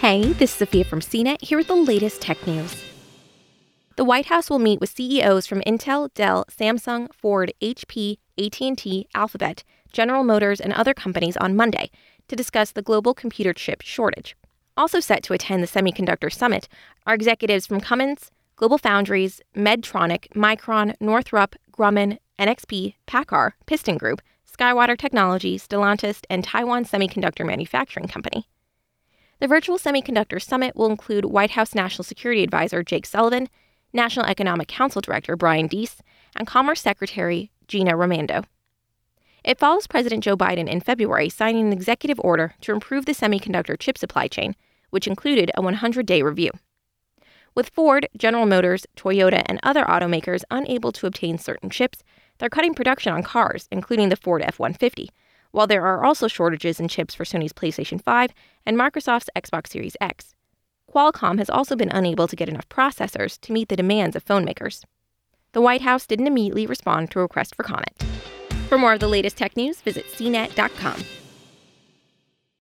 Hey, this is Sophia from CNET here with the latest tech news. The White House will meet with CEOs from Intel, Dell, Samsung, Ford, HP, AT&T, Alphabet, General Motors, and other companies on Monday to discuss the global computer chip shortage. Also set to attend the Semiconductor Summit are executives from Cummins, Global Foundries, Medtronic, Micron, Northrop, Grumman, NXP, PACCAR, Piston Group, SkyWater Technology, Stellantis, and Taiwan Semiconductor Manufacturing Company. The virtual semiconductor summit will include White House National Security Advisor Jake Sullivan, National Economic Council Director Brian Deese, and Commerce Secretary Gina Raimondo. It follows President Joe Biden in February signing an executive order to improve the semiconductor chip supply chain, which included a 100 day review. With Ford, General Motors, Toyota, and other automakers unable to obtain certain chips, they're cutting production on cars, including the Ford F 150, while there are also shortages in chips for Sony's PlayStation 5 and Microsoft's Xbox Series X. Qualcomm has also been unable to get enough processors to meet the demands of phone makers. The White House didn't immediately respond to a request for comment. For more of the latest tech news, visit cnet.com.